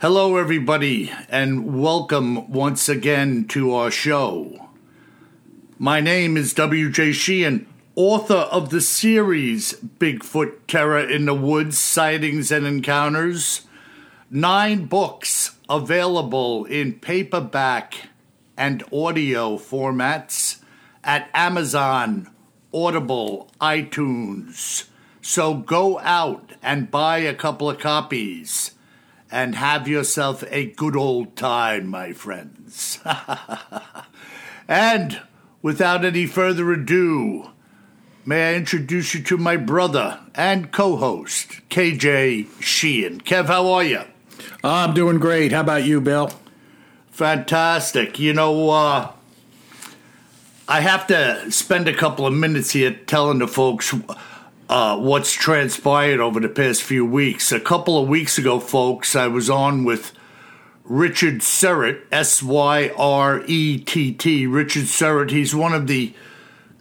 Hello, everybody, and welcome once again to our show. My name is W.J. Sheehan, author of the series Bigfoot Terror in the Woods Sightings and Encounters. Nine books available in paperback and audio formats at Amazon, Audible, iTunes. So go out and buy a couple of copies and have yourself a good old time, my friends. and without any further ado, may I introduce you to my brother and co host, KJ Sheehan. Kev, how are you? I'm doing great. How about you, Bill? Fantastic. You know, uh, I have to spend a couple of minutes here telling the folks uh, what's transpired over the past few weeks. A couple of weeks ago, folks, I was on with Richard Syrett, S Y R E T T. Richard Syrett, he's one of the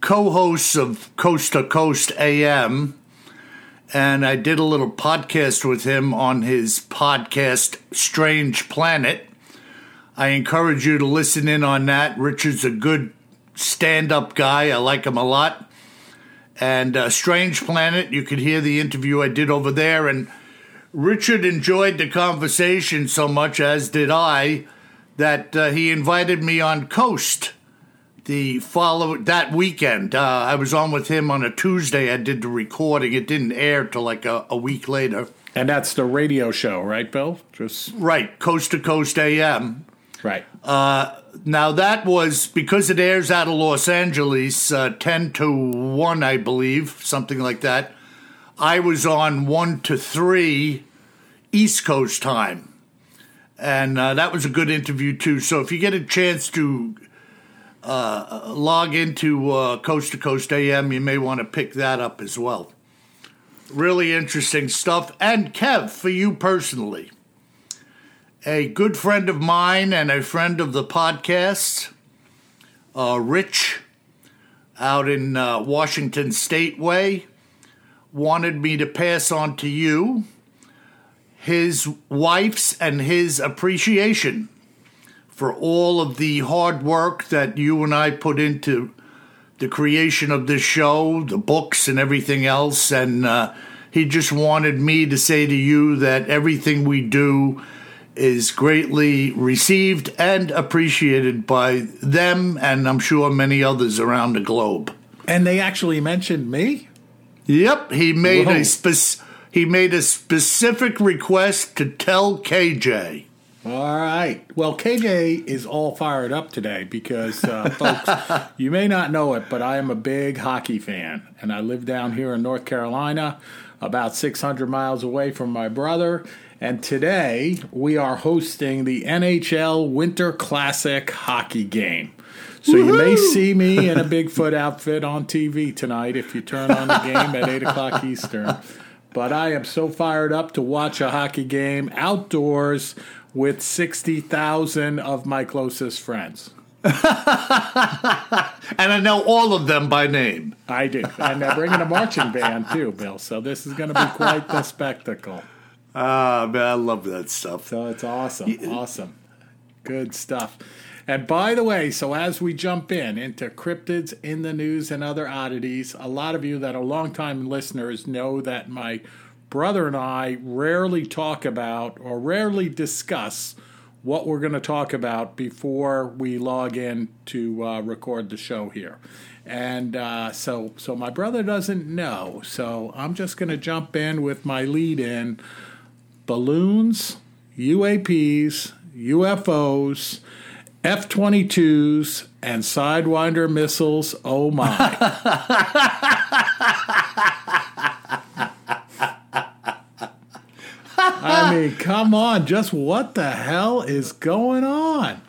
co hosts of Coast to Coast AM and I did a little podcast with him on his podcast, Strange Planet. I encourage you to listen in on that. Richard's a good stand up guy, I like him a lot. And uh, Strange Planet, you could hear the interview I did over there. And Richard enjoyed the conversation so much, as did I, that uh, he invited me on Coast the follow that weekend. Uh, I was on with him on a Tuesday. I did the recording. It didn't air till like a, a week later. And that's the radio show, right, Bill? Just right, coast to coast AM. Right. Uh, now that was because it airs out of Los Angeles, uh, ten to one, I believe, something like that. I was on one to three East Coast time, and uh, that was a good interview too. So if you get a chance to uh, log into uh, Coast to Coast AM, you may want to pick that up as well. Really interesting stuff. And Kev, for you personally, a good friend of mine and a friend of the podcast, uh, Rich, out in uh, Washington State Way, wanted me to pass on to you his wife's and his appreciation for all of the hard work that you and I put into the creation of this show, the books, and everything else. And uh, he just wanted me to say to you that everything we do is greatly received and appreciated by them, and I'm sure many others around the globe. And they actually mentioned me. Yep, he made Whoa. a spec- he made a specific request to tell KJ. All right. Well, KJ is all fired up today because, uh, folks, you may not know it, but I am a big hockey fan. And I live down here in North Carolina, about 600 miles away from my brother. And today we are hosting the NHL Winter Classic hockey game. So Woo-hoo! you may see me in a Bigfoot outfit on TV tonight if you turn on the game at 8 o'clock Eastern. But I am so fired up to watch a hockey game outdoors with 60,000 of my closest friends. and I know all of them by name. I do. And they're bringing a marching band too, Bill. So this is going to be quite the spectacle. Ah, man, I love that stuff. So it's awesome. Awesome. Good stuff. And by the way, so as we jump in into cryptids in the news and other oddities, a lot of you that are longtime listeners know that my brother and I rarely talk about or rarely discuss what we're going to talk about before we log in to uh, record the show here. And uh, so, so my brother doesn't know. So I'm just going to jump in with my lead in balloons, UAPs, UFOs, F 22s, and Sidewinder missiles. Oh my. I mean, come on. Just what the hell is going on?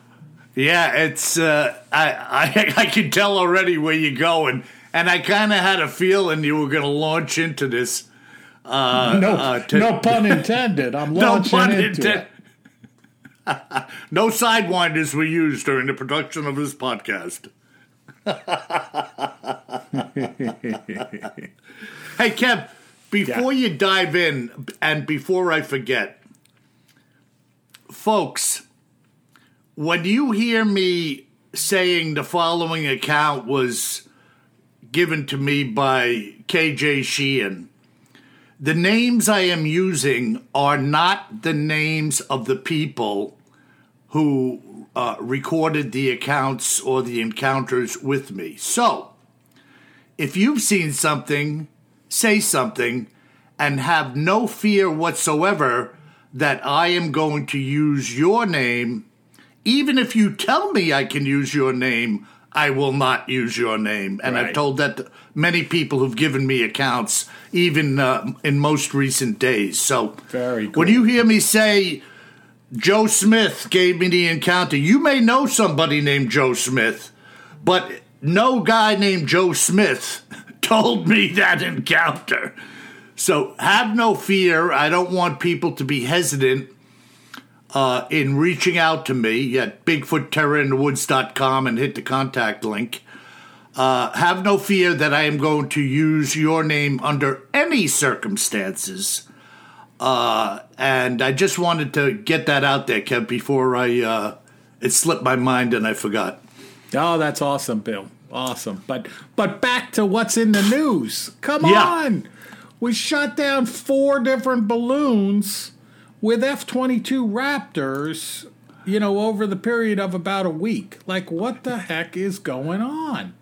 Yeah, it's uh, I, I I can tell already where you're going, and I kind of had a feeling you were going to launch into this. Uh, No, uh, to- no pun intended. I'm no launching pun into intended. it. no sidewinders were used during the production of this podcast. hey, Kev, before you dive in, and before I forget, folks, when you hear me saying the following account was given to me by KJ Sheehan, the names I am using are not the names of the people who uh, recorded the accounts or the encounters with me. So, if you've seen something, say something, and have no fear whatsoever that I am going to use your name. Even if you tell me I can use your name, I will not use your name. And I've told that to many people who've given me accounts, even uh, in most recent days. So, Very when you hear me say, Joe Smith gave me the encounter. You may know somebody named Joe Smith, but no guy named Joe Smith told me that encounter. So have no fear. I don't want people to be hesitant uh, in reaching out to me at BigfootTerrorInTheWoods.com and hit the contact link. Uh, have no fear that I am going to use your name under any circumstances. Uh, and I just wanted to get that out there, Kev, before I uh, it slipped my mind and I forgot. Oh, that's awesome, Bill. Awesome. But but back to what's in the news. Come Yeah. on. We shot down four different balloons with F-22 Raptors, you know, over the period of about a week. Like what the heck is going on?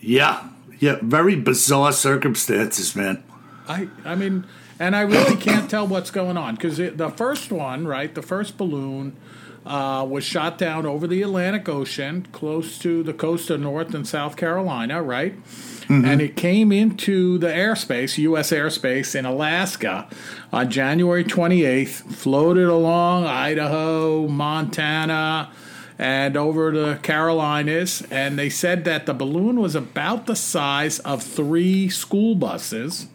Yeah, yeah, very bizarre circumstances, man. I I mean, and I really can't tell what's going on because the first one, right, the first balloon uh, was shot down over the Atlantic Ocean, close to the coast of North and South Carolina, right, and it came into the airspace, U.S. airspace in Alaska, on January 28th, floated along Idaho, Montana. And over the Carolinas, and they said that the balloon was about the size of three school buses.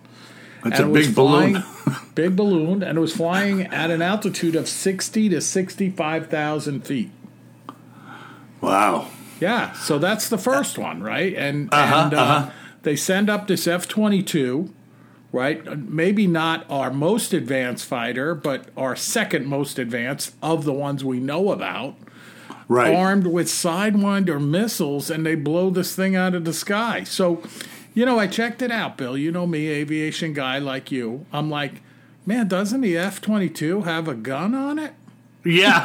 That's and a big balloon. flying- big balloon, and it was flying at an altitude of sixty to sixty-five thousand feet. wow. Yeah, so that's the first one, right? And Uh-huh, and uh, they send up this F twenty two, right? Maybe not our most advanced fighter, but our second most advanced of the ones we know about, Right. armed with Sidewinder missiles, and they blow this thing out of the sky. So, you know, I checked it out, Bill. You know me, aviation guy like you. I'm like, man, doesn't the F twenty two have a gun on it? Yeah.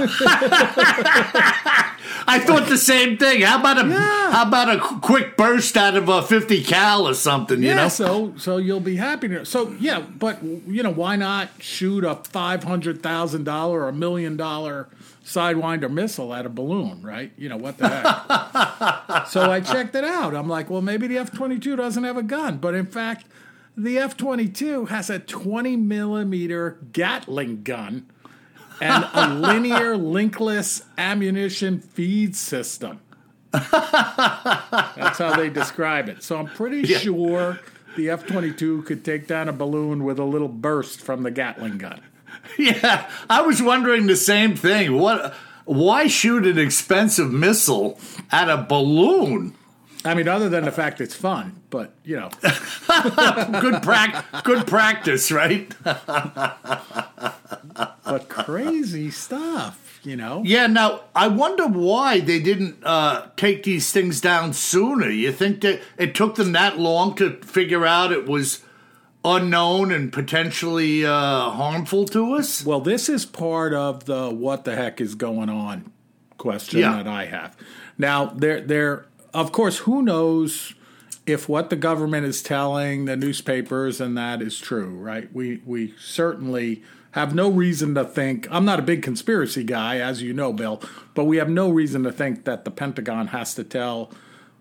I thought the same thing. How about a Yeah. how about a quick burst out of a 50 cal or something, you yeah, know? so so you'll be happy to. So yeah, but you know why not shoot a five hundred thousand dollar or a million dollar sidewinder missile at a balloon, right? You know what the heck? so I checked it out. I'm like, well, maybe the F twenty two doesn't have a gun, but in fact, the F twenty two has a twenty millimeter Gatling gun and a linear linkless ammunition feed system. That's how they describe it. So I'm pretty sure the F 22 could take down a balloon with a little burst from the Gatling gun. Yeah, I was wondering the same thing. What? Why shoot an expensive missile at a balloon? I mean, other than the fact it's fun, but you know, Good prac- good practice, right? but crazy stuff, you know? Yeah. Now I wonder why they didn't uh, take these things down sooner. You think that it took them that long to figure out it was unknown and potentially uh, harmful to us? Well, this is part of the what the heck is going on question Yeah. that I have. Now, there, there, of course, who knows if what the government is telling the newspapers and that is true, right? We we certainly have no reason to think. I'm not a big conspiracy guy, as you know, Bill, but we have no reason to think that the Pentagon has to tell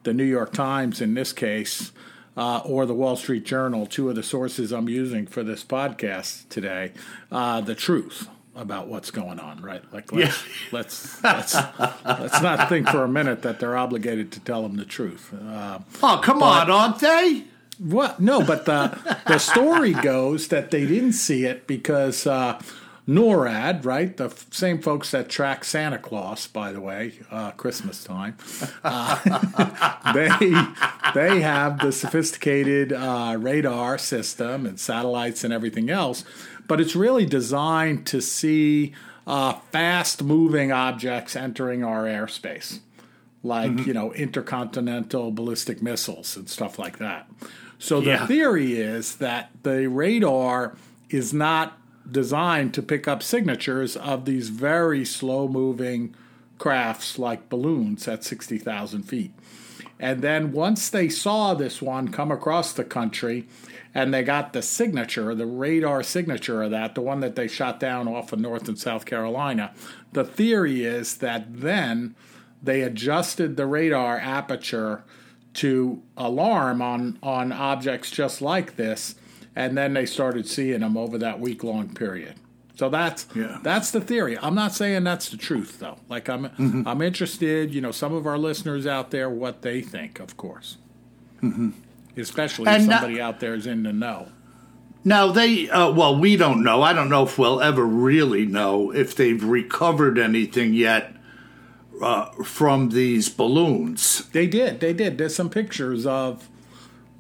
the New York Times in this case. Uh, or the Wall Street Journal, two of the sources I'm using for this podcast today, uh, the truth about what's going on, right? Like let's let's let's, let's not think for a minute that they're obligated to tell them the truth. Uh, Oh, come on, aren't they? what? No, but the the story goes that they didn't see it because uh, NORAD, right, the f- same folks that track Santa Claus, by the way, uh, Christmas time, uh, they they have the sophisticated uh, radar system and satellites and everything else, but it's really designed to see uh, fast moving objects entering our airspace like you know intercontinental ballistic missiles and stuff like that. So the Yeah. theory is that the radar is not designed to pick up signatures of these very slow moving crafts like balloons at 60,000 feet. And then once they saw this one come across the country and they got the signature, the radar signature of that, the one that they shot down off of North and South Carolina, the theory is that then they adjusted the radar aperture to alarm on, on objects just like this, and then they started seeing them over that week long period. So that's Yeah. that's the theory. I'm not saying that's the truth though. Like I'm I'm interested, you know, some of our listeners out there what they think, of course. Especially if And that- somebody out there is in the know. Now they, uh, well, we don't know. I don't know if we'll ever really know if they've recovered anything yet uh, from these balloons. They did. They did. There's some pictures of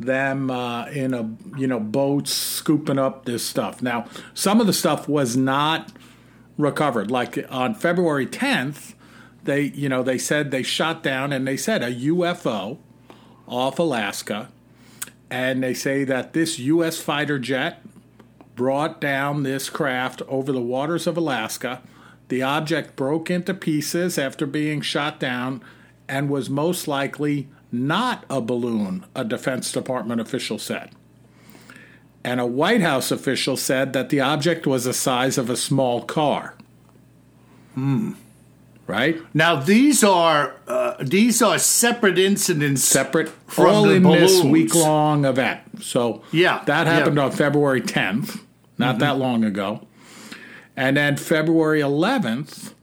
them uh, in a you know boats scooping up this stuff. Now, some of the stuff was not recovered. Like on February 10th, they you know they said they shot down and they said a UFO off Alaska, and they say that this U.S. fighter jet brought down this craft over the waters of Alaska. The object broke into pieces after being shot down and was most likely not a balloon, a Defense Department official said. And a White House official said that the object was the size of a small car. Hmm. Right? Now these are uh, these are separate incidents. Separate, From all in this week long event. So Yeah, that happened yeah. on February 10th, not that long ago. And then February 11th,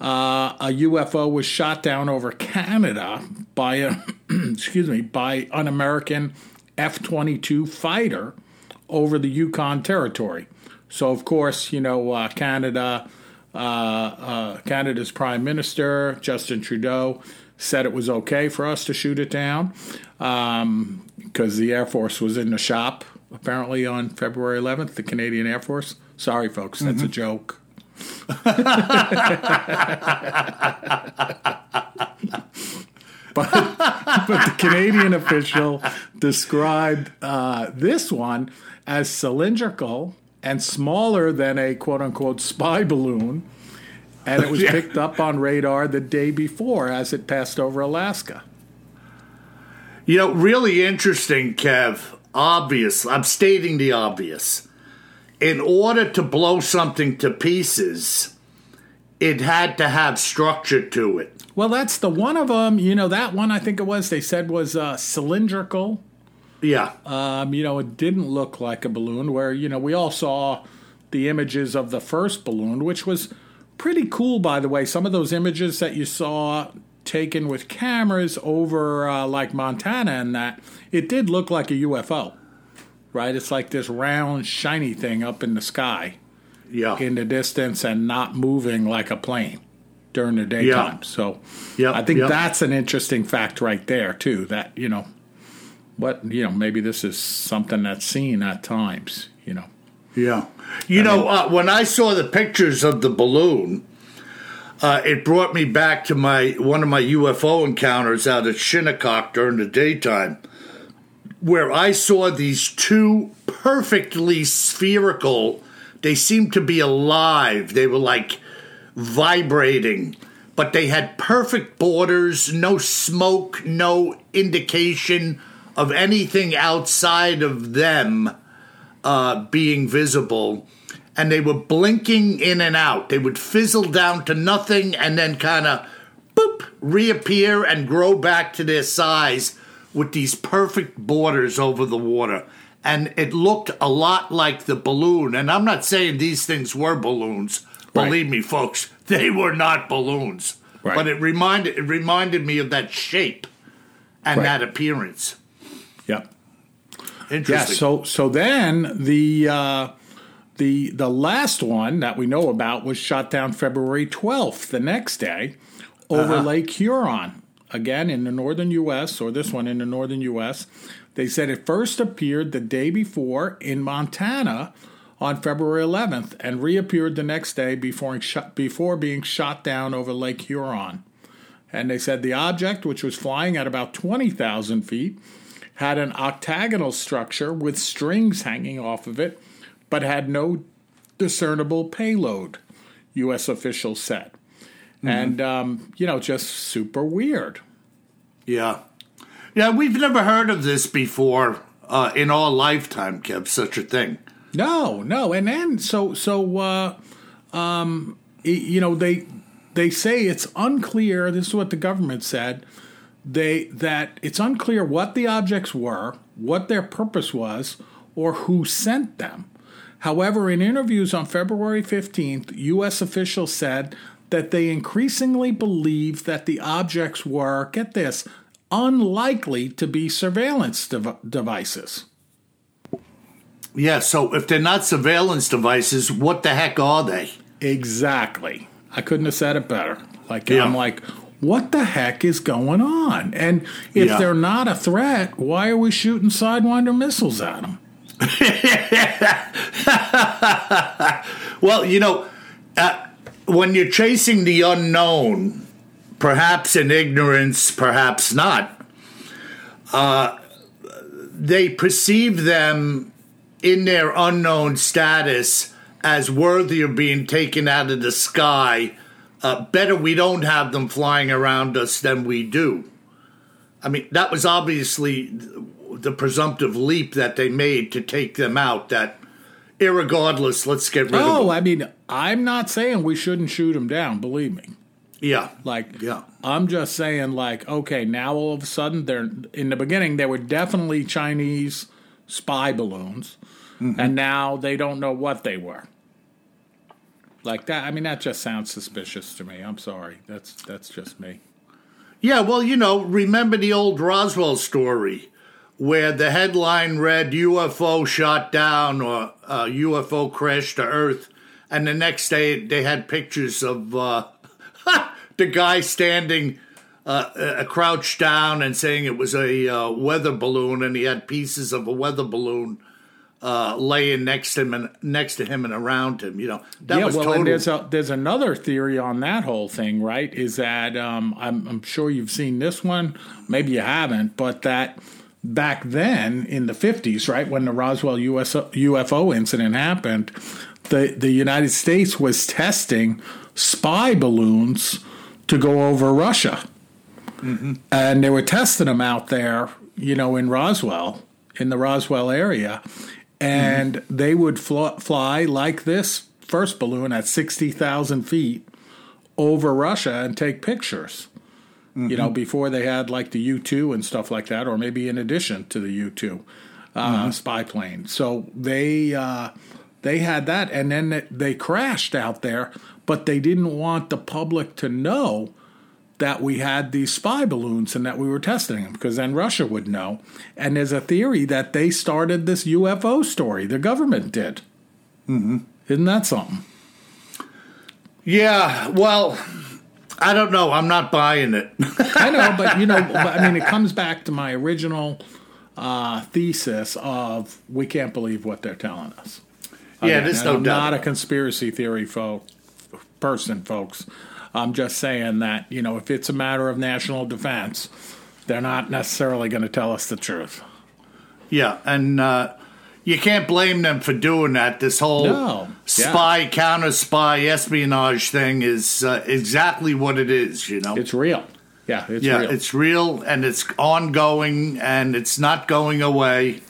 uh, a UFO was shot down over Canada by a excuse me by an American F-22 fighter over the Yukon territory. So of course, you know, uh, Canada, uh, uh, Canada's Prime Minister Justin Trudeau said it was okay for us to shoot it down because the Air Force was in the shop apparently on February 11th. The Canadian Air Force. Sorry, folks, that's a joke. but, but the Canadian official described uh, this one as cylindrical and smaller than a quote unquote spy balloon. And it was Yeah. picked up on radar the day before as it passed over Alaska. You know, really interesting, Kev. Obvious. I'm stating the obvious. In order to blow something to pieces, it had to have structure to it. Well, that's the one of them. You know, that one I think it was. They said was uh, cylindrical. Yeah. Um, you know, it didn't look like a balloon. Where you know we all saw the images of the first balloon, which was pretty cool, by the way. Some of those images that you saw taken with cameras over uh, like Montana and that, it did look like a UFO, right? It's like this round, shiny thing up in the sky yeah. in the distance and not moving like a plane during the daytime. So Yep, I think that's an interesting fact right there too. That you know, what you know, maybe this is something that's seen at times. You know, Yeah. You know, uh, when I saw the pictures of the balloon, uh, it brought me back to my one of my UFO encounters out at Shinnecock during the daytime, where I saw these two perfectly spherical. They seemed to be alive. They were like vibrating, but they had perfect borders, no smoke, no indication of anything outside of them uh, being visible. And they were blinking in and out. They would fizzle down to nothing and then kind of boop, reappear and grow back to their size with these perfect borders over the water. And it looked a lot like the balloon. And I'm not saying these things were balloons. Right. Believe me, folks, they were not balloons. Right. But it reminded it reminded me of that shape and Right. that appearance. Yep. Interesting. Yeah. So so then the uh, the the last one that we know about was shot down February twelfth, the next day, over Uh-huh. Lake Huron, again in the northern U.S. or this one in the northern U.S. They said it first appeared the day before in Montana on February 11th and reappeared the next day before, before being shot down over Lake Huron. And they said the object, which was flying at about 20,000 feet, had an octagonal structure with strings hanging off of it, but had no discernible payload, U.S. officials said. And, um, you know, just super weird. yeah. Yeah, we've never heard of this before uh, in our lifetime, Kev, such a thing. No, no, and then so so uh, um, you know they they say it's unclear. This is what the government said. They that it's unclear what the objects were, what their purpose was, or who sent them. However, in interviews on February 15th, U.S. officials said that they increasingly believe that the objects were, get this, unlikely to be surveillance dev- devices. Yeah, so if they're not surveillance devices, what the heck are they? Exactly. I couldn't have said it better. Like Yeah. I'm like, what the heck is going on? And if Yeah. they're not a threat, why are we shooting Sidewinder missiles at them? Well, you know, uh, when you're chasing the unknown, perhaps in ignorance, perhaps not, uh, they perceive them in their unknown status as worthy of being taken out of the sky. Uh, better we don't have them flying around us than we do. I mean, that was obviously the presumptive leap that they made to take them out. That, irregardless, let's get rid of them. Oh, I mean, I'm not saying we shouldn't shoot them down. Believe me. Yeah. Like, Yeah. I'm just saying, like, okay, now all of a sudden, they're in the beginning they were definitely Chinese spy balloons, and now they don't know what they were. Like that, I mean, that just sounds suspicious to me. I'm sorry, that's that's just me. Yeah, well, you know, remember the old Roswell story where the headline read UFO shot down or uh, UFO crashed to Earth, and the next day they had pictures of uh, the guy standing uh, uh, crouched down and saying it was a uh, weather balloon, and he had pieces of a weather balloon uh, laying next to him and next to him and around him. You know, that yeah, was well, total. there's a, there's another theory on that whole thing, right? Is that um, I'm, I'm sure you've seen this one, maybe you haven't, but that back then in the 50s, right, when the Roswell US, UFO incident happened, the the United States was testing spy balloons to go over Russia, and they were testing them out there, you know, in Roswell, in the Roswell area, and they would fly, fly like this first balloon at 60,000 feet over Russia and take pictures. You know, before they had like the U 2 and stuff like that, or maybe in addition to the U 2 uh, spy plane. So they. Uh, they had that, and then they crashed out there, but they didn't want the public to know that we had these spy balloons and that we were testing them because then Russia would know. And there's a theory that they started this UFO story. The government did. Mm-hmm. Isn't that something? yeah, well, I don't know. I'm not buying it. I know, but you know, but, I mean, it comes back to my original uh, thesis of we can't believe what they're telling us. Yeah, Again, there's no I'm doubt. not a conspiracy theory fo- person, folks. I'm just saying that you know, if it's a matter of national defense, they're not necessarily going to tell us the truth. Yeah, and uh, you can't blame them for doing that. This whole No. Yeah. spy, counter spy, espionage thing is uh, exactly what it is. You know, It's real. Yeah, it's yeah, real. it's real and it's ongoing and it's not going away.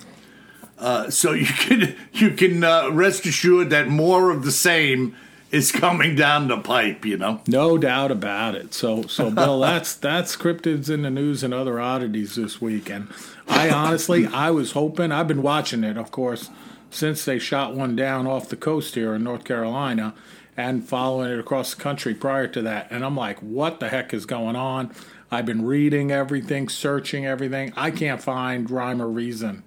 Uh, so you can you can uh, rest assured that more of the same is coming down the pipe. You know. No doubt about it. So, so Bill, that's that's cryptids in the news and other oddities this week. And I honestly, I was hoping. I've been watching it, of course, since they shot one down off the coast here in North Carolina, and following it across the country prior to that. And I'm like, what the heck is going on? I've been reading everything, searching everything. I can't find rhyme or reason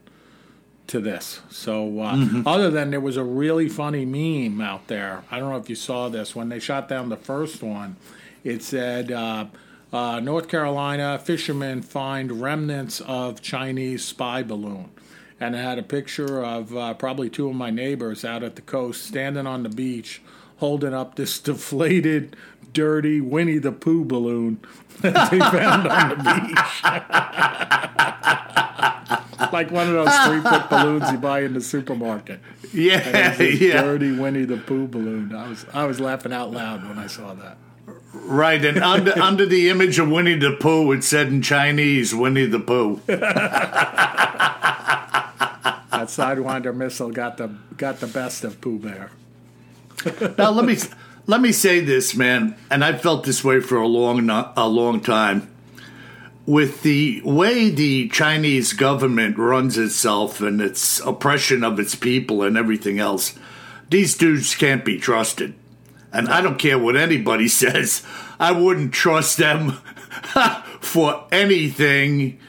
to this. So, uh, other than there was a really funny meme out there. I don't know if you saw this when they shot down the first one. It said, uh, uh, "North Carolina fishermen find remnants of Chinese spy balloon," and it had a picture of uh, probably two of my neighbors out at the coast standing on the beach, holding up this deflated, dirty Winnie the Pooh balloon that they found on the beach like one of those three foot balloons you buy in the supermarket. Yeah, yeah, dirty Winnie the Pooh balloon. I was I was laughing out loud when I saw that. right. And under under the image of Winnie the Pooh, it said in Chinese, "Winnie the Pooh." That Sidewinder missile got the got the best of Pooh Bear. now let me let me say this, man, and I've felt this way for a long a long time. With the way the Chinese government runs itself and its oppression of its people and everything else, these dudes can't be trusted. And I don't care what anybody says, I wouldn't trust them for anything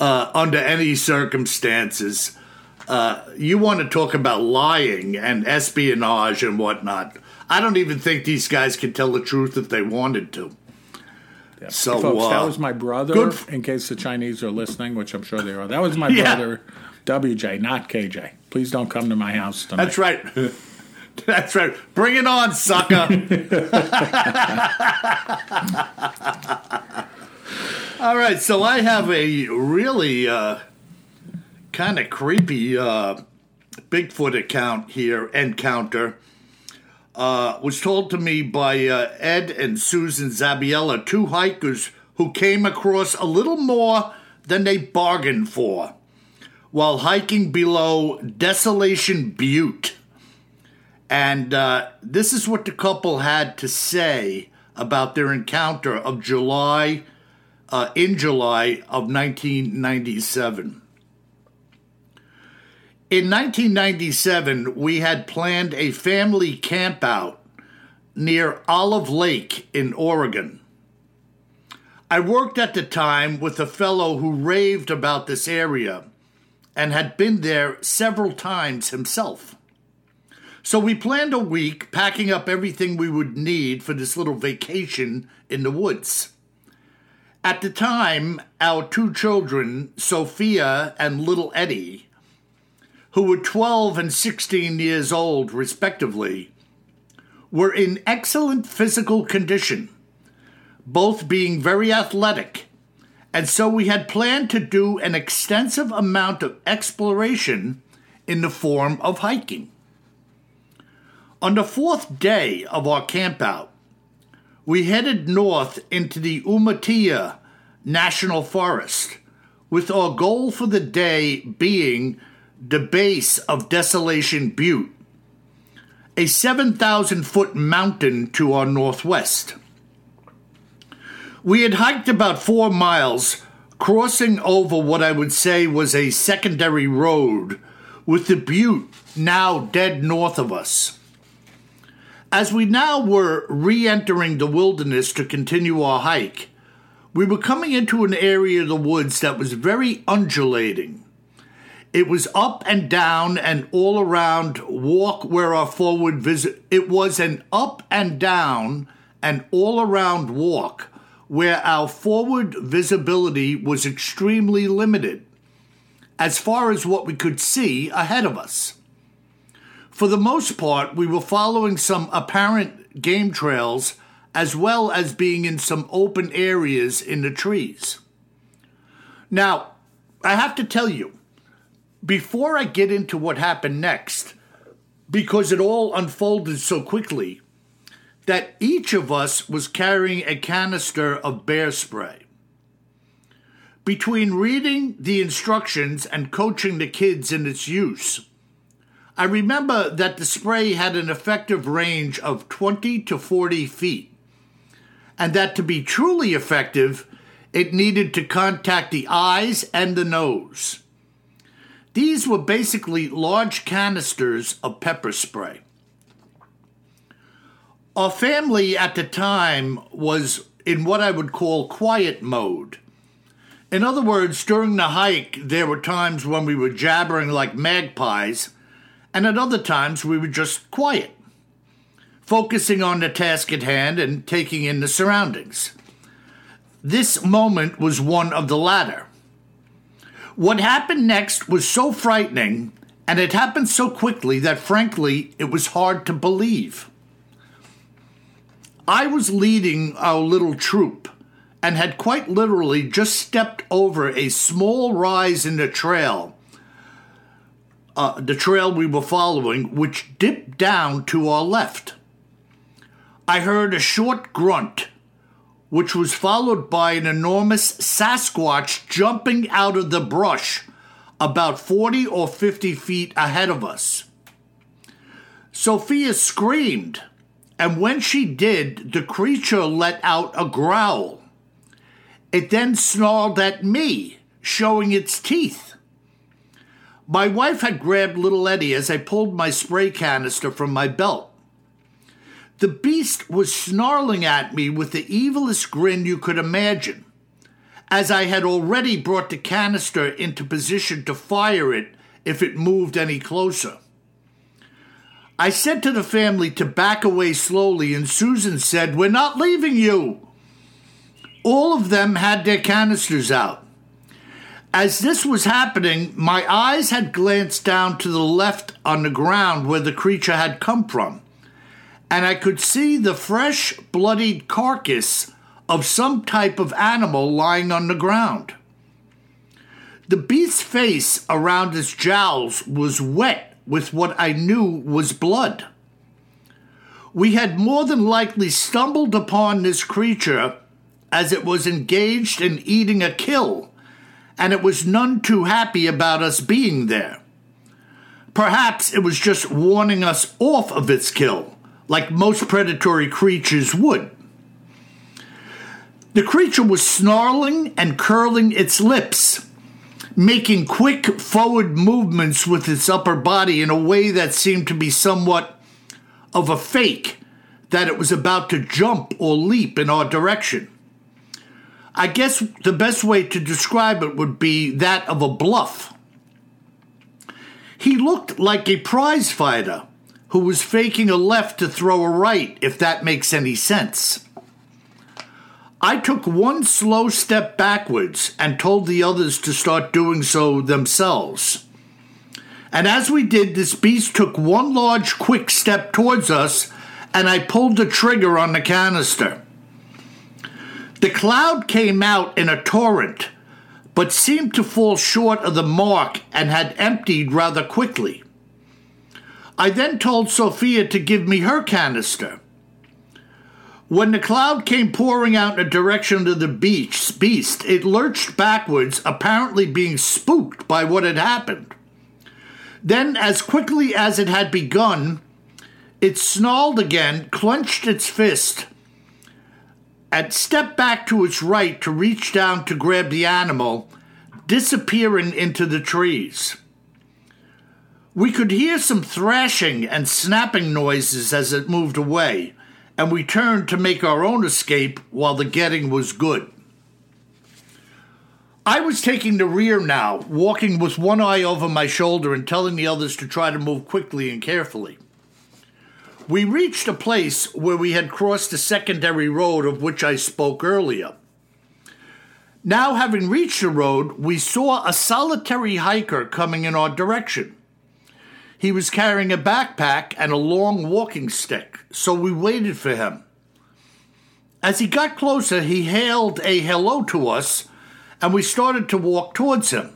uh, under any circumstances. Uh, you want to talk about lying and espionage and whatnot. I don't even think these guys can tell the truth if they wanted to. Yeah. So, folks, that uh, was my brother. good f- in case the Chinese are listening, which I'm sure they are. That was my Yeah. brother, WJ, not KJ. Please don't come to my house tonight. That's right. That's right. Bring it on, sucker. All right, so I have a really uh, kind of creepy uh, Bigfoot account here, encounter. Uh, was told to me by uh, Ed and Susan Zabiella, two hikers who came across a little more than they bargained for while hiking below Desolation Butte. And uh, this is what the couple had to say about their encounter of July, uh, in July of 1997. In 1997, we had planned a family campout near Olive Lake in Oregon. I worked at the time with a fellow who raved about this area and had been there several times himself. So we planned a week, packing up everything we would need for this little vacation in the woods. At the time, our two children, Sophia and little Eddie, who were 12 and 16 years old, respectively, were in excellent physical condition, both being very athletic and so we had planned to do an extensive amount of exploration in the form of hiking. On the fourth day of our campout, we headed north into the Umatilla National Forest, with our goal for the day being the base of Desolation Butte, a 7,000 foot mountain to our northwest. We had hiked about four miles, crossing over what I would say was a secondary road, with the butte now dead north of us. As we now were re entering the wilderness to continue our hike, we were coming into an area of the woods that was very undulating. It was up and down and all around walk where our forward visit. It was an up and down and all around walk where our forward visibility was extremely limited as far as what we could see ahead of us. For the most part, we were following some apparent game trails as well as being in some open areas in the trees. Now, I have to tell you, before I get into what happened next, because it all unfolded so quickly, that each of us was carrying a canister of bear spray. Between reading the instructions and coaching the kids in its use, I remember that the spray had an effective range of 20 to 40 feet, and that to be truly effective, it needed to contact the eyes and the nose. These were basically large canisters of pepper spray. Our family at the time was in what I would call quiet mode. In other words, during the hike, there were times when we were jabbering like magpies, and at other times we were just quiet, focusing on the task at hand and taking in the surroundings. This moment was one of the latter. What happened next was so frightening, and it happened so quickly that frankly, it was hard to believe. I was leading our little troop and had quite literally just stepped over a small rise in the trail, uh, the trail we were following, which dipped down to our left. I heard a short grunt, which was followed by an enormous Sasquatch jumping out of the brush about 40 or 50 feet ahead of us. Sophia screamed, and when she did, the creature let out a growl. It then snarled at me, showing its teeth. My wife had grabbed little Eddie as I pulled my spray canister from my belt. The beast was snarling at me with the evilest grin you could imagine, as I had already brought the canister into position to fire it if it moved any closer. I said to the family to back away slowly, and Susan said, We're not leaving you all of them had their canisters out. As this was happening, my eyes had glanced down to the left on the ground where the creature had come from, and I could see the fresh, bloodied carcass of some type of animal lying on the ground. The beast's face around its jowls was wet with what I knew was blood. We had more than likely stumbled upon this creature as it was engaged in eating a kill, and it was none too happy about us being there. Perhaps it was just warning us off of its kill, like most predatory creatures would. The creature was snarling and curling its lips, making quick forward movements with its upper body in a way that seemed to be somewhat of a fake that it was about to jump or leap in our direction. I guess the best way to describe it would be that of a bluff. He looked like a prize fighter who was faking a left to throw a right, if that makes any sense. I took one slow step backwards and told the others to start doing so themselves. And as we did, this beast took one large quick step towards us, and I pulled the trigger on the canister. The cloud came out in a torrent, but seemed to fall short of the mark and had emptied rather quickly. I then told Sophia to give me her canister. When the cloud came pouring out in the direction of the beach beast, it lurched backwards, apparently being spooked by what had happened. Then, as quickly as it had begun, it snarled again, clenched its fist, and stepped back to its right to reach down to grab the animal, disappearing into the trees. We could hear some thrashing and snapping noises as it moved away, and we turned to make our own escape while the getting was good. I was taking the rear now, walking with one eye over my shoulder and telling the others to try to move quickly and carefully. We reached a place where we had crossed the secondary road of which I spoke earlier. Now, having reached the road, we saw a solitary hiker coming in our direction. He was carrying a backpack and a long walking stick, so we waited for him. As he got closer, he hailed a hello to us, and we started to walk towards him.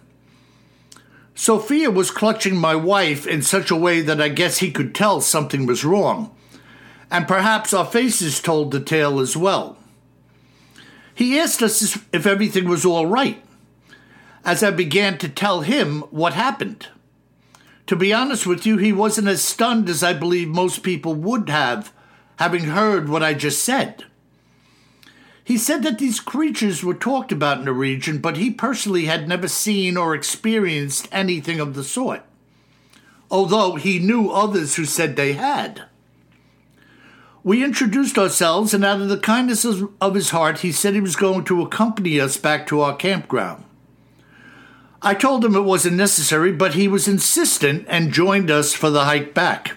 Sophia was clutching my wife in such a way that I guess he could tell something was wrong. And perhaps our faces told the tale as well. He asked us if everything was all right, as I began to tell him what happened. To be honest with you, he wasn't as stunned as I believe most people would have, having heard what I just said. He said that these creatures were talked about in the region, but he personally had never seen or experienced anything of the sort, although he knew others who said they had. We introduced ourselves, and out of the kindness of his heart, he said he was going to accompany us back to our campground. I told him it wasn't necessary, but he was insistent and joined us for the hike back.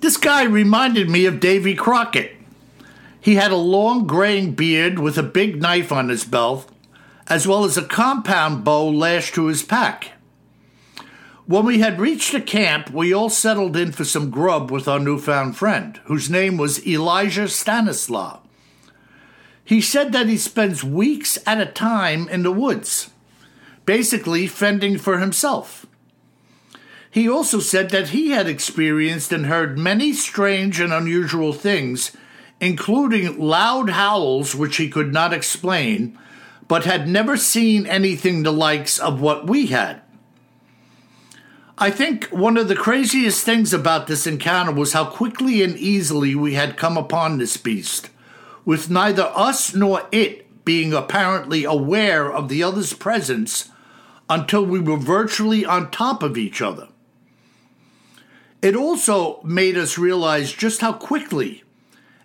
This guy reminded me of Davy Crockett he had a long graying beard with a big knife on his belt, as well as a compound bow lashed to his pack. When we had reached the camp, we all settled in for some grub with our newfound friend, whose name was Elijah Stanislaw. He said that he spends weeks at a time in the woods, basically fending for himself. He also said that he had experienced and heard many strange and unusual things including loud howls which he could not explain, but had never seen anything the likes of what we had. I think one of the craziest things about this encounter was how quickly and easily we had come upon this beast, with neither us nor it being apparently aware of the other's presence until we were virtually on top of each other. It also made us realize just how quickly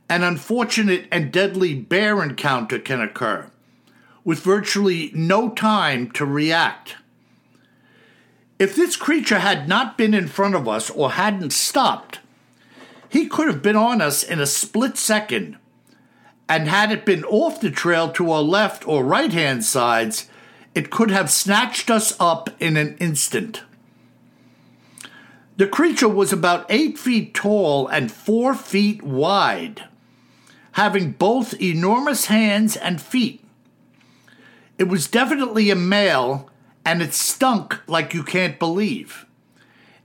an unfortunate and deadly bear encounter can occur with virtually no time to react. If this creature had not been in front of us or hadn't stopped, he could have been on us in a split second. And had it been off the trail to our left or right hand sides, it could have snatched us up in an instant. The creature was about eight feet tall and four feet wide having both enormous hands and feet. It was definitely a male, and it stunk like you can't believe.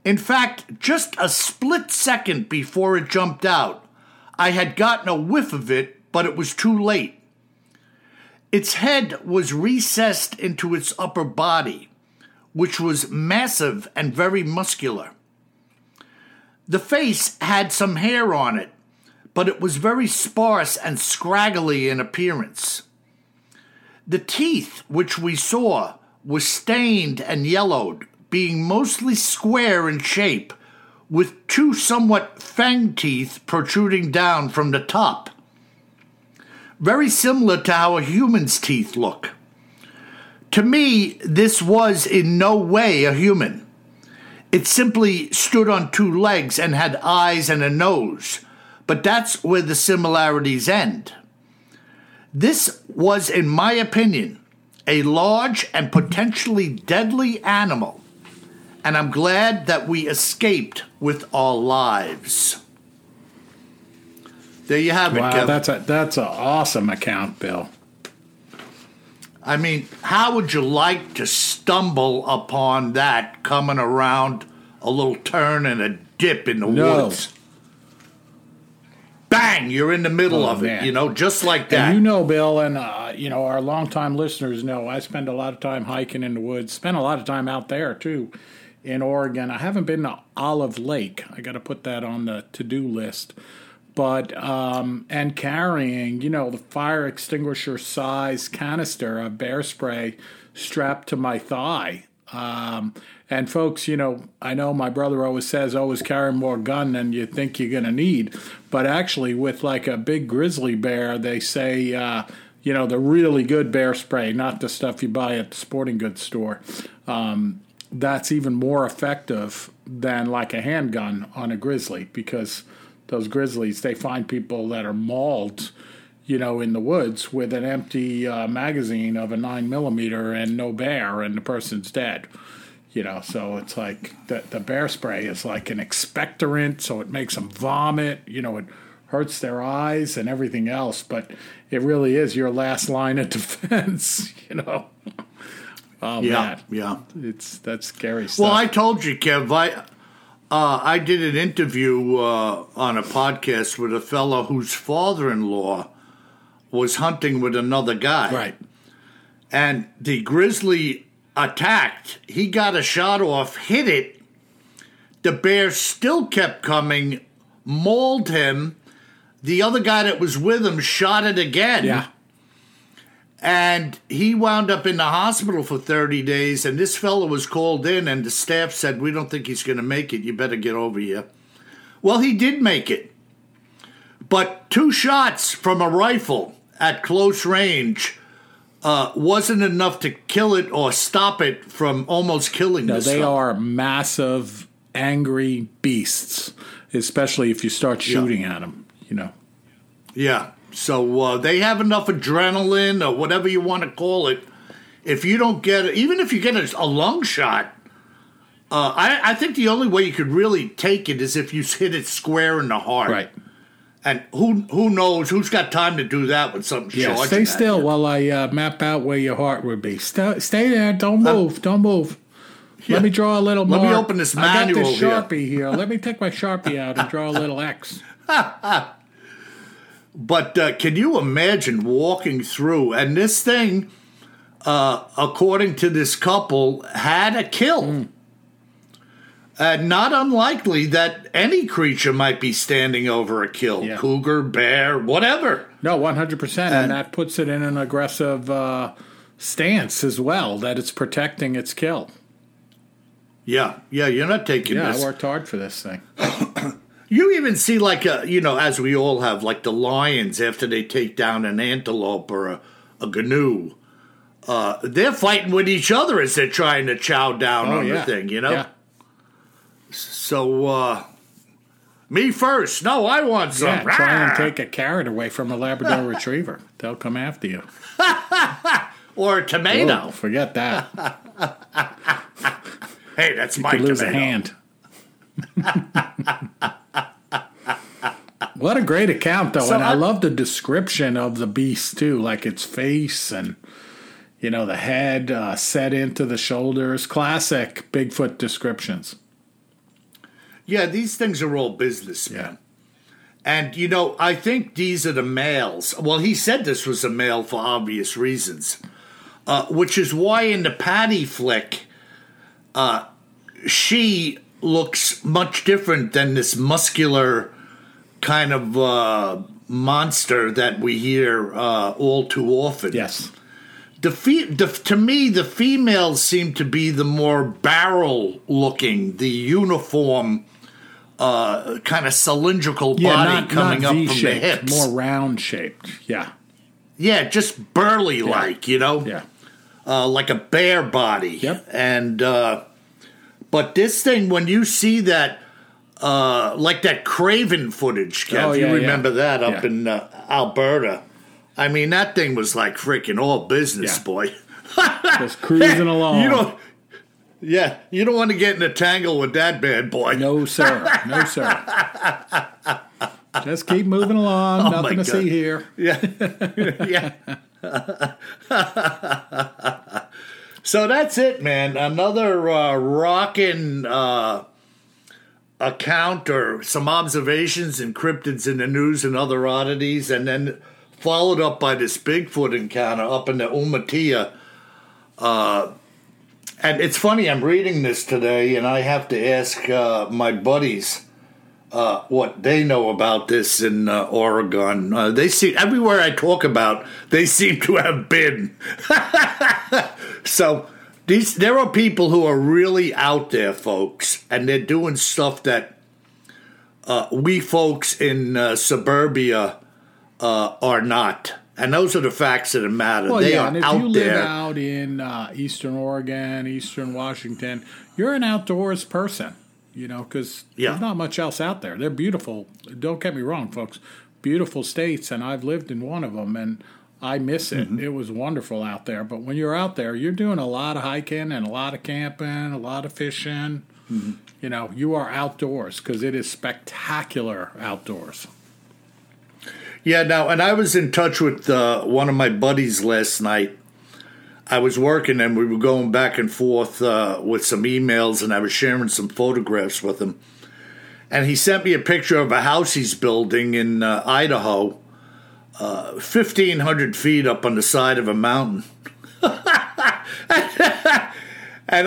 In fact, just a split second before it jumped out, I had gotten a whiff of it, but it was too late. Its head was recessed into its upper body, which was massive and very muscular. The face had some hair on it, but it was very sparse and scraggly in appearance. The teeth which we saw were stained and yellowed, being mostly square in shape, with two somewhat fang teeth protruding down from the top. Very similar to how a human's teeth look. To me, this was in no way a human. It simply stood on two legs and had eyes and a nose but that's where the similarities end. This was, in my opinion, a large and potentially deadly animal, and I'm glad that we escaped with our lives. There you have it. Wow, that's a that's an awesome account, Bill. I mean, how would you like to stumble upon that coming around a little turn and a dip in the no. woods? bang, you're in the middle oh, of man. it, you know, just like that. And you know, Bill, and uh, you know our longtime listeners know I spend a lot of time hiking in the woods. Spend a lot of time out there too, in Oregon. I haven't been to Olive Lake. I got to put that on the to-do list. But um, and carrying, you know, the fire extinguisher size canister of bear spray strapped to my thigh. Um, and folks, you know, I know my brother always says always carry more gun than you think you're going to need. But actually, with like a big grizzly bear, they say, uh, you know, the really good bear spray, not the stuff you buy at the sporting goods store. Um, that's even more effective than like a handgun on a grizzly because those grizzlies, they find people that are mauled you know, in the woods with an empty uh, magazine of a nine millimeter and no bear, and the person's dead you know so it's like the, the bear spray is like an expectorant so it makes them vomit you know it hurts their eyes and everything else but it really is your last line of defense you know Oh Yeah, man, yeah. it's that's scary stuff. Well, I told you, Kev. I uh, I did an interview uh, on a podcast with a fellow whose father-in-law was hunting with another guy, right. and the grizzly attacked. He got a shot off, hit it. The bear still kept coming, mauled him. The other guy that was with him shot it again. Yeah. And he wound up in the hospital for 30 days. And this fellow was called in, and the staff said, We don't think he's going to make it. You better get over here. Well, he did make it. But two shots from a rifle at close range uh, wasn't enough to kill it or stop it from almost killing No, they fellow. are massive, angry beasts, especially if you start shooting at them. You know. Yeah. So uh, they have enough adrenaline or whatever you want to call it. If you don't get it, even if you get a, a lung shot, uh, I, I think the only way you could really take it is if you hit it square in the heart. Right. And who who knows who's got time to do that with something Yeah. Stay still you. while I uh, map out where your heart would be. Stay, stay there. Don't move. don't move. yeah. Let me draw a little Let me open this I got manual this here. sharpie here. Let me take my sharpie out and draw a little X. But uh, can you imagine walking through and this thing, uh, according to this couple, had a kill. Uh, not unlikely that any creature might be standing over a kill Yeah. cougar, bear, whatever. No, one hundred percent, And- and that puts it in an aggressive uh, stance as well. That it's protecting its kill. Yeah, yeah, you're not taking Yeah, this. I worked hard for this thing. You even see, like, a, you know, as we all have, like the lions after they take down an antelope or a, a gnu. Uh, they're fighting with each other as they're trying to chow down Oh on yeah, the thing, you know? Yeah. So, uh, me first. No, I want some. Yeah, try and take a carrot away from a Labrador Retriever. They'll come after you. Or a tomato. Oh, forget that. Hey, that's my Could lose tomato. a hand. What a great account, though, So and I, I- love the description of the beast too, like its face and you know the head uh, set into the shoulders. Classic Bigfoot descriptions. Yeah, these things are all business, man. And, you know, I think these are the males. Well, he said this was a male for obvious reasons, uh, which is why in the Patty flick, uh, she looks much different than this muscular kind of uh, monster that we hear uh, all too often. Yes. The, fe- the to me, the females seem to be the more barrel looking, the uniform, uh, kind of cylindrical Yeah, body not, coming not up from the hips. more round shaped. Yeah, yeah, just burly like, you know, yeah. uh, like a bear body. Yep. And uh, but this thing, when you see that, uh, like that Craven footage, Kev, Oh, you remember yeah. that up Yeah. in uh, Alberta. I mean, that thing was like freaking all business, Yeah. boy. Just cruising along. You don't. Yeah, you don't want to get in a tangle with that bad boy. No, sir. No, sir. Just keep moving along. Oh, Nothing to God. see here. Yeah, yeah. so that's it, man. Another uh, rockin' uh, account or some observations and cryptids in the news and other oddities, and then followed up by this Bigfoot encounter up in the Umatilla. Uh, and it's funny, I'm reading this today, and I have to ask uh, my buddies uh, what they know about this in uh, Oregon. Uh, they see everywhere I talk about, they seem to have been. so these there are people who are really out there, folks, and they're doing stuff that uh, we folks in uh, suburbia uh, are not. And those are the facts that matter. Well, they yeah, are and if out you live there. out in uh, Eastern Oregon, Eastern Washington, you're an outdoors person, you know, because Yeah. there's not much else out there. They're beautiful. Don't get me wrong, folks. Beautiful states, and I've lived in one of them, and I miss it. Mm-hmm. It was wonderful out there. But when you're out there, you're doing a lot of hiking and a lot of camping, a lot of fishing. Mm-hmm. You know, you are outdoors because it is spectacular outdoors. Yeah, now, and I was in touch with uh, one of my buddies last night. I was working and we were going back and forth uh, with some emails, and I was sharing some photographs with him. And he sent me a picture of a house he's building in uh, Idaho, uh, 1,500 feet up on the side of a mountain. and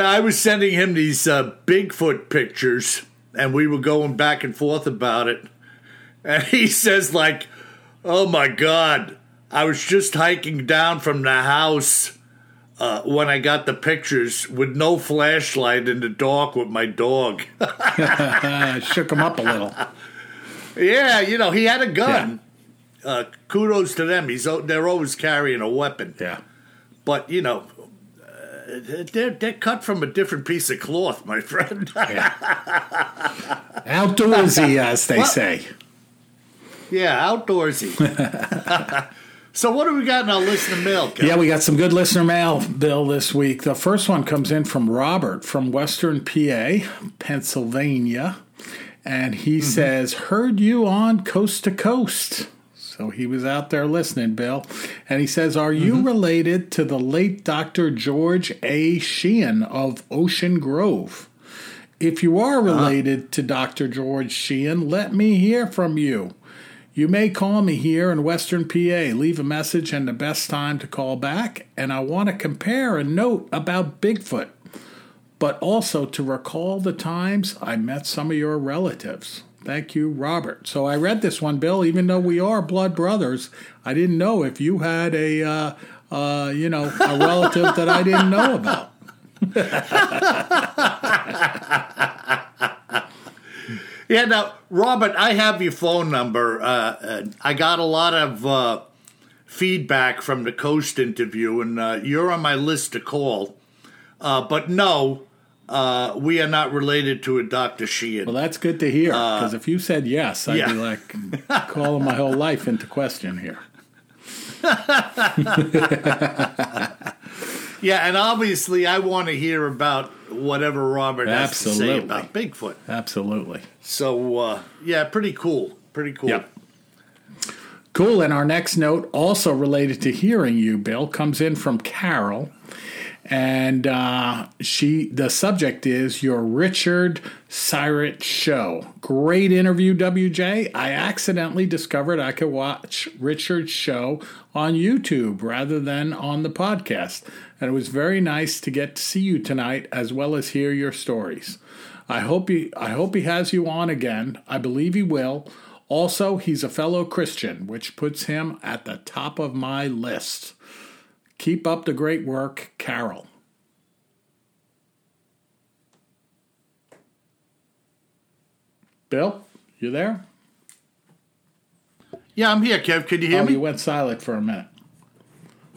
I was sending him these uh, Bigfoot pictures, and we were going back and forth about it. And he says, like, oh my God, I was just hiking down from the house uh, when I got the pictures with no flashlight in the dark with my dog. Shook him up a little. yeah, you know, he had a gun. Yeah. Uh, kudos to them. He's they're always carrying a weapon. Yeah, but you know, uh, they're they're cut from a different piece of cloth, my friend. yeah. Outdoorsy, as they well, say. Yeah, outdoorsy. So what do we got in our listener mail? Kevin? Yeah, we got some good listener mail, Bill, this week. The first one comes in from Robert from Western PA, Pennsylvania, and he mm-hmm. says, "Heard you on Coast to Coast." So he was out there listening, Bill, and he says, "Are you mm-hmm. related to the late Dr. George A. Sheehan of Ocean Grove?" If you are uh-huh. related uh-huh. to Dr. George Sheehan, let me hear from you. You may call me here in Western PA. Leave a message and the best time to call back. And I want to compare a note about Bigfoot, but also to recall the times I met some of your relatives. Thank you, Robert. So I read this one, Bill. Even though we are blood brothers, I didn't know if you had a, uh, uh, you know, a relative that I didn't know about. Yeah, now, Robert, I have your phone number. Uh, I got a lot of uh, feedback from the Coast interview, and uh, you're on my list to call. Uh, but no, uh, we are not related to a Dr. Sheehan. Well, that's good to hear, because uh, if you said yes, I'd yeah. be like calling my whole life into question here. yeah, and obviously, I want to hear about whatever Robert has to say about Bigfoot. Absolutely. So uh, yeah, pretty cool. Pretty cool. Yep. Cool. And our next note, also related to hearing you, Bill, comes in from Carol, and uh, she the subject is your Richard Syrett show. Great interview, WJ. I accidentally discovered I could watch Richard's show on YouTube rather than on the podcast and it was very nice to get to see you tonight as well as hear your stories. I hope he I hope he has you on again. I believe he will. Also, he's a fellow Christian, which puts him at the top of my list. Keep up the great work, Carol. Bill, you there? Yeah, I'm here, Kev. Can you hear oh, me? You went silent for a minute.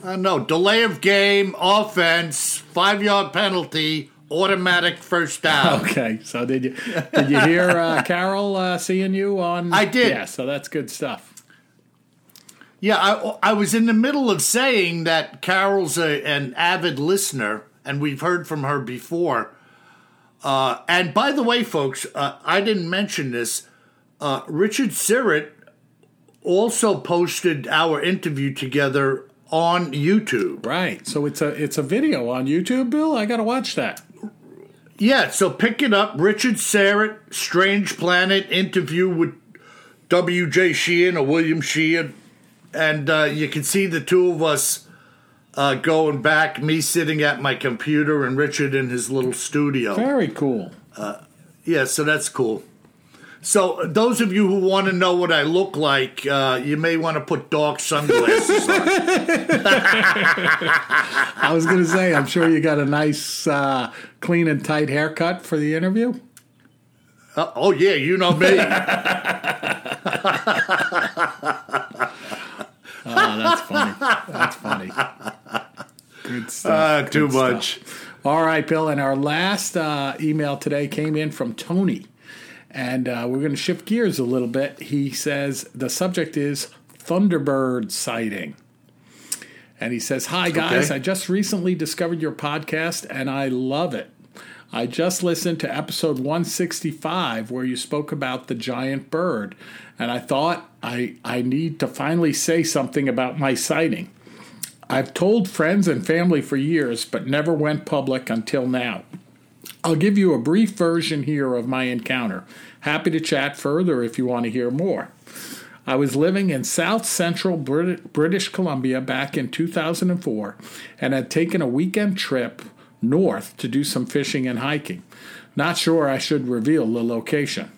Uh, no, delay of game, offense, five yard penalty, automatic first down. Okay, so did you did you hear uh, Carol uh, seeing you on? I did. Yeah, so that's good stuff. Yeah, I, I was in the middle of saying that Carol's a, an avid listener, and we've heard from her before. Uh, and by the way, folks, uh, I didn't mention this. Uh, Richard Syrett also posted our interview together on YouTube. Right. So it's a it's a video on YouTube, Bill. I got to watch that. Yeah, so pick it up. Richard Syrett, Strange Planet interview with W.J. Sheehan or William Sheehan. And uh, you can see the two of us uh, going back, me sitting at my computer and Richard in his little studio. Very cool. Uh, yeah, so that's cool. So, those of you who want to know what I look like, uh, you may want to put dark sunglasses on. I was going to say, I'm sure you got a nice, uh, clean and tight haircut for the interview. Uh, oh, yeah, you know me. that's funny. That's funny. Good stuff. Uh, Good too stuff. much. All right, Bill. And our last uh, email today came in from Tony. And uh, we're going to shift gears a little bit. He says the subject is Thunderbird sighting. And he says, Hi, guys. Okay. I just recently discovered your podcast and I love it. I just listened to episode 165 where you spoke about the giant bird, and I thought I, I need to finally say something about my sighting. I've told friends and family for years, but never went public until now. I'll give you a brief version here of my encounter. Happy to chat further if you want to hear more. I was living in south central Brit- British Columbia back in 2004 and had taken a weekend trip north to do some fishing and hiking. Not sure I should reveal the location.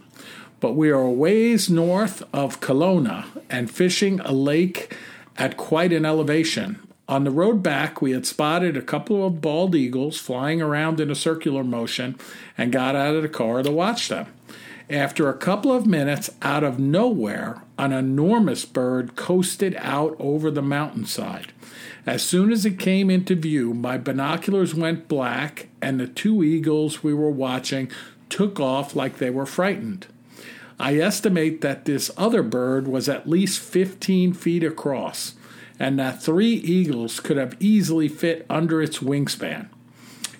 But we are a ways north of Kelowna and fishing a lake at quite an elevation. On the road back, we had spotted a couple of bald eagles flying around in a circular motion and got out of the car to watch them. After a couple of minutes, out of nowhere, an enormous bird coasted out over the mountainside. As soon as it came into view, my binoculars went black, and the two eagles we were watching took off like they were frightened. I estimate that this other bird was at least 15 feet across, and that three eagles could have easily fit under its wingspan.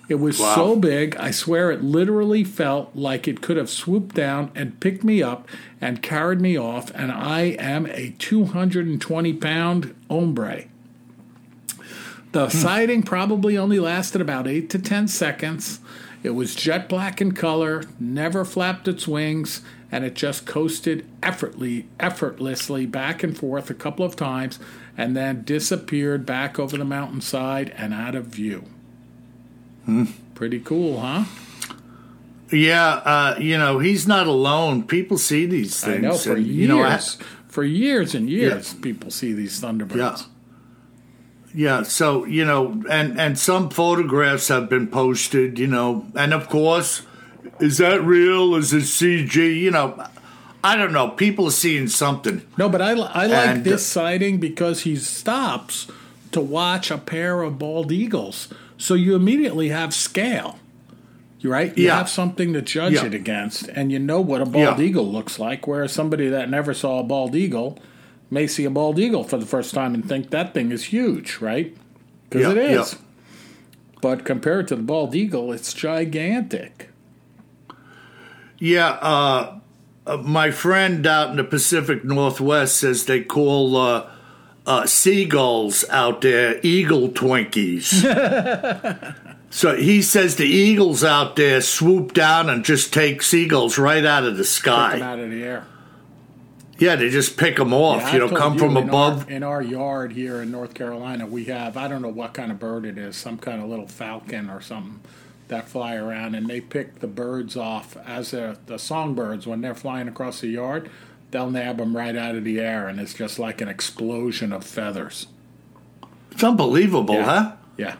It was Wow. so big, I swear it literally felt like it could have swooped down and picked me up and carried me off, and I am a 220 pound hombre. The sighting probably only lasted about 8 to 10 seconds. It was jet black in color, never flapped its wings, and it just coasted effortlessly, effortlessly back and forth a couple of times and then disappeared back over the mountainside and out of view. Pretty cool, huh? Yeah, uh, you know, he's not alone. People see these I things. know for and, years, you know, I- for years and years, people see these thunderbirds. Yeah. Yeah, so you know, and and some photographs have been posted, you know, and of course, is that real? Is it CG? You know, I don't know. People are seeing something. No, but I, I like And- this sighting because he stops to watch a pair of bald eagles. So you immediately have scale. You right? You Yeah. have something to judge Yeah. it against, and you know what a bald Yeah. eagle looks like. Whereas somebody that never saw a bald eagle may see a bald eagle for the first time and think that thing is huge, right? Because Yeah, it yeah. But compared to the bald eagle, it's gigantic. Yeah, uh, uh, my friend out in the Pacific Northwest says they call uh, uh, seagulls out there eagle Twinkies. so he says the eagles out there swoop down and just take seagulls right out of the sky. them out of the air. Yeah, they just pick them off. Yeah, you know, come you from in above. Our, in our yard here in North Carolina, we have I don't know what kind of bird it is, some kind of little falcon or something that fly around, and they pick the birds off as the songbirds when they're flying across the yard. They'll nab them right out of the air, and it's just like an explosion of feathers. It's unbelievable, Yeah. huh? Yeah,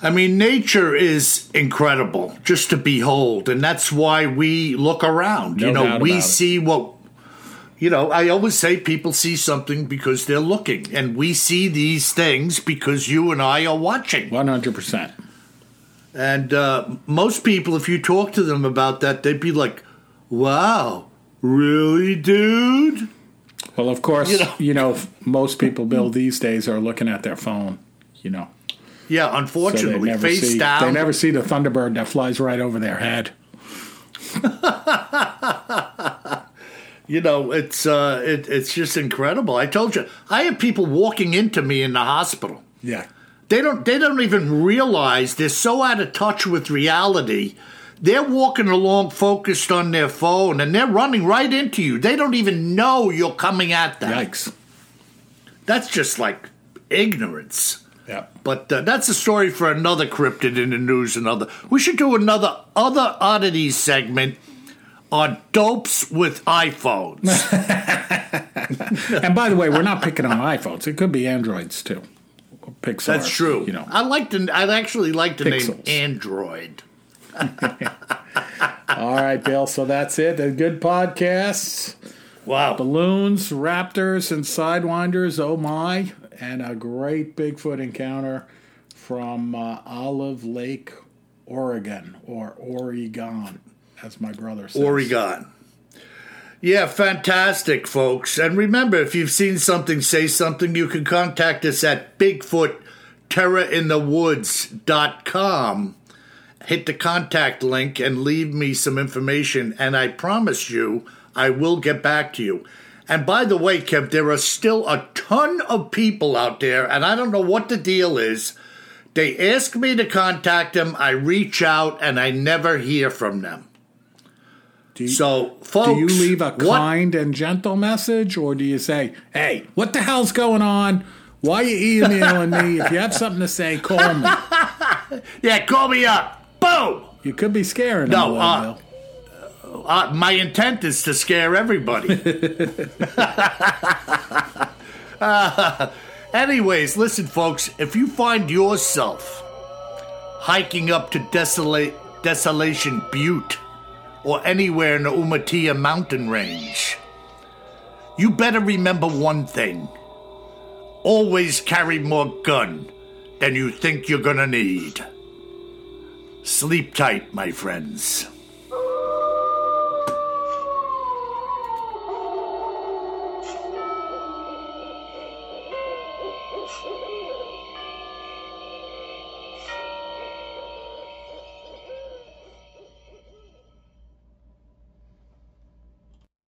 I mean, nature is incredible just to behold, and that's why we look around. you know, we see what. You know, I always say people see something because they're looking, and we see these things because you and I are watching. one hundred percent. And uh, most people, if you talk to them about that, they'd be like, "Wow, really, dude?" Well, of course, You know- you know most people, Bill, these days are looking at their phone. You know, Yeah, so unfortunately, never face see down. they never see the thunderbird that flies right over their head. You know, it's uh, it, it's just incredible. I told you, I have people walking into me in the hospital. Yeah. They don't they don't even realize they're so out of touch with reality. They're walking along focused on their phone and they're running right into you. They don't even know you're coming at them. Yikes. That's just like ignorance. Yeah. But uh, that's a story for another cryptid in the news. Another. We should do another other oddities segment on dopes with iPhones. And by the way, we're not picking on iPhones. It could be Androids too. Or Pixar. That's true. You know. I like the. I actually like the name Pixels. Android. All right, Bill. So that's it. A good podcast. Wow. Balloons, raptors, and sidewinders. Oh my! And a great Bigfoot encounter from uh, Olive Lake, Oregon, or Oregon, as my brother says. Oregon. Yeah, fantastic, folks. And remember, if you've seen something, say something, you can contact us at BigfootTerrorInTheWoods.com. Hit the contact link and leave me some information, and I promise you, I will get back to you. And by the way, Kev, there are still a ton of people out there, and I don't know what the deal is. They ask me to contact them, I reach out, and I never hear from them. Do you, So, folks, do you leave a what- kind and gentle message, or do you say, "Hey, what the hell's going on? Why are you emailing me? If you have something to say, call me." Yeah, call me up. Boom. You could be scaring No, little, uh, Bill. Uh, my intent is to scare everybody. Uh, anyways, listen, folks, if you find yourself hiking up to Desolate, Desolation Butte or anywhere in the Umatilla mountain range, you better remember one thing. Always carry more gun than you think you're gonna need. Sleep tight, my friends.